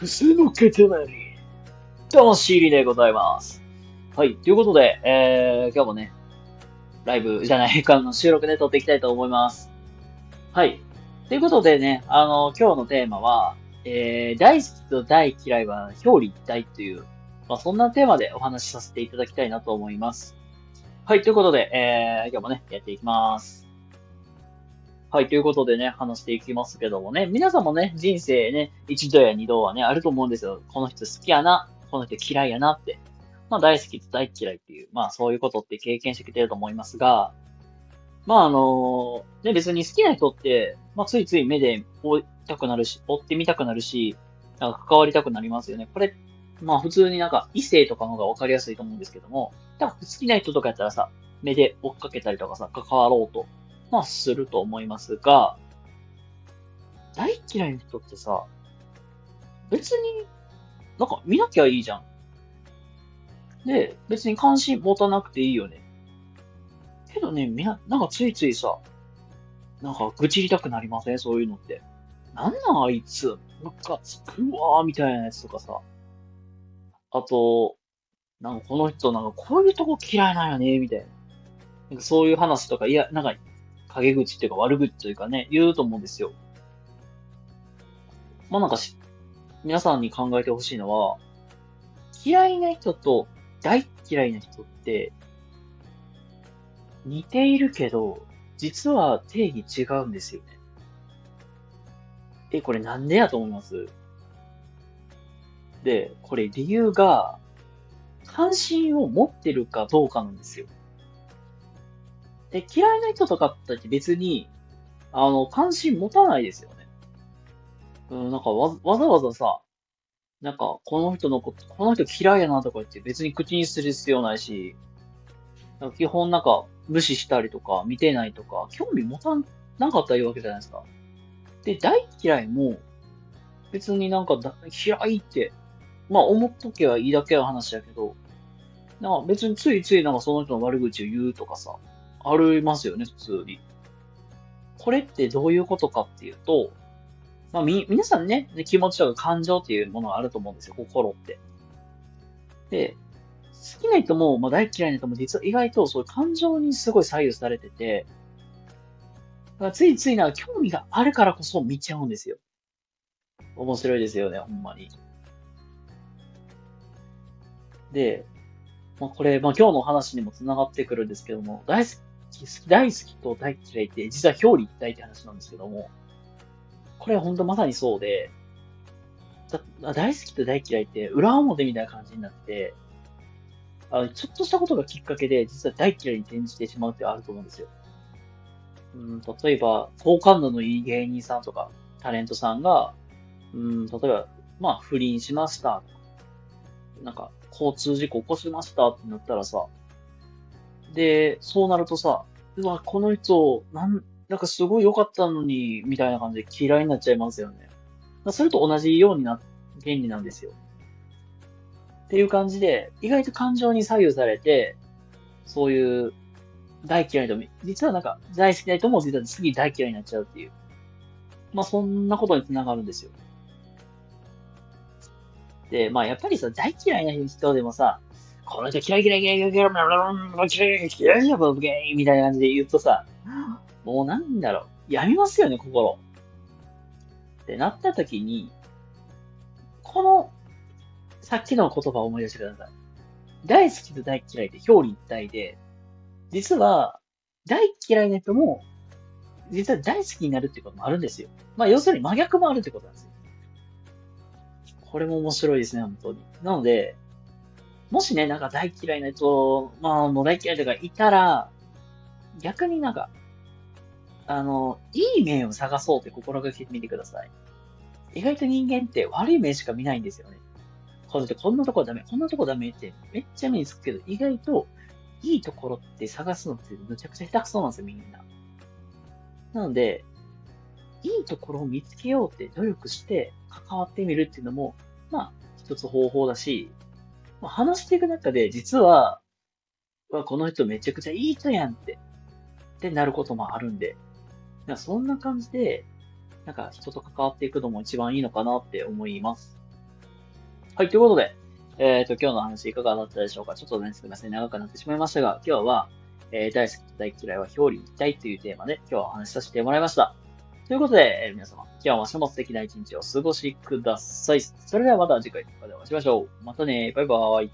癖の塊。どうも、シーリーでございます。はい。ということで、えー、今日もね、ライブじゃないかの収録で撮っていきたいと思います。はい。ということでね、あの、今日のテーマは、えー、大好きと大嫌いは表裏一体という、まあ、そんなテーマでお話しさせていただきたいなと思います。はい。ということで、えー、今日もね、やっていきます。はい。ということでね、話していきますけどもね、皆さんもね、人生ね、一度や二度はね、あると思うんですよ。この人好きやな、この人嫌いやなって。まあ、大好きと大嫌いっていう、まあ、そういうことって経験してきてると思いますが、まあ、あのね、別に好きな人って、まあ、ついつい目で追いたくなるし、追ってみたくなるし、なんか関わりたくなりますよね。これ、まあ、普通になんか異性とかの方がわかりやすいと思うんですけども、多分好きな人とかやったらさ、目で追っかけたりとかさ、関わろうと、まあ、すると思いますが、大嫌いな人ってさ、別に、なんか見なきゃいいじゃん。で、別に関心持たなくていいよね。けどね、みな、なんかついついさ、なんか愚痴りたくなりません？そういうのって。なんなんあいつ、ムカつくわーみたいなやつとかさ。あと、なんかこの人なんかこういうとこ嫌いなんよね、みたいな。なんかそういう話とか、いや、なんか陰口っていうか悪口というかね、言うと思うんですよ。まあなんかし、皆さんに考えてほしいのは、嫌いな人と大嫌いな人って、似ているけど、実は定義違うんですよね。え、これなんでやと思います？で、これ理由が、関心を持ってるかどうかなんですよ。で、嫌いな人とかって別に、あの、関心持たないですよね。うん、なんかわ、わざわざさ、なんか、この人のこと、この人嫌いやなとか言って別に口にする必要ないし、なんか基本なんか無視したりとか見てないとか、興味持たなかったらいいわけじゃないですか。で、大嫌いも、別になんか嫌いって、まあ思っとけばいいだけの話だけど、なんか別についついなんかその人の悪口を言うとかさ、ありますよね、普通に。これってどういうことかっていうと、まあみ、皆さんね、気持ちとか感情っていうものがあると思うんですよ、心って。で、好きな人も、まあ大嫌いな人も実は意外とそういう感情にすごい左右されてて、だからついついなんか興味があるからこそ見ちゃうんですよ。面白いですよね、ほんまに。で、まあこれ、まあ今日の話にも繋がってくるんですけども、大、好き、大好きと大嫌いって実は表裏一体って話なんですけども、これは本当まさにそうで、大好きと大嫌いって裏表みたいな感じになって、あのちょっとしたことがきっかけで、実は大嫌いに転じてしまうってあると思うんですよ。うん、例えば、好感度のいい芸人さんとか、タレントさんが、うん、例えば、まあ、不倫しました。なんか、交通事故起こしましたってなったらさ、で、そうなるとさ、うわ、この人、なん、なんかすごい良かったのに、みたいな感じで嫌いになっちゃいますよね。それと同じようにな、原理なんですよ。っていう感じで、意外と感情に左右されて、そういう大嫌いな人も、実はなんか大好きな人も実は次大嫌いになっちゃうっていう。まあそんなことにつながるんですよ。で、まあやっぱりさ、大嫌いな人でもさ、この人嫌い嫌い嫌い嫌い嫌い嫌い嫌い嫌いやぼゲイみたいな感じで言うとさ、もうなんだろう、やみますよね、心。ってなった時に、この、さっきの言葉を思い出してください。大好きと大嫌いで表裏一体で、実は、大嫌いな人も、実は大好きになるってこともあるんですよ。まあ、要するに真逆もあるってことなんですよ。これも面白いですね、本当に。なので、もしね、なんか大嫌いな人、まあ、もう大嫌いとかいたら、逆になんか、あの、いい面を探そうって心がけてみてください。意外と人間って悪い面しか見ないんですよね。この人こんなとこダメ、こんなとこダメってめっちゃ目につくけど、意外といいところって探すのってむちゃくちゃ下手くそなんですよ、みんな。なので、いいところを見つけようって努力して関わってみるっていうのも、まあ、一つ方法だし、話していく中で、実は、わこの人めちゃくちゃいい人やんって、ってなることもあるんで、なんかそんな感じで、なんか人と関わっていくのも一番いいのかなって思います。はい、ということで、えっ、ー、と、今日の話いかがだったでしょうか？ちょっとね、すみません、長くなってしまいましたが、今日は、えー、大好きと大嫌いは表裏一体というテーマで今日はお話しさせてもらいました。ということで、え、皆様、今日も明日も素敵な一日をお過ごしください。それではまた次回の動画でお会いしましょう。またね、バイバーイ。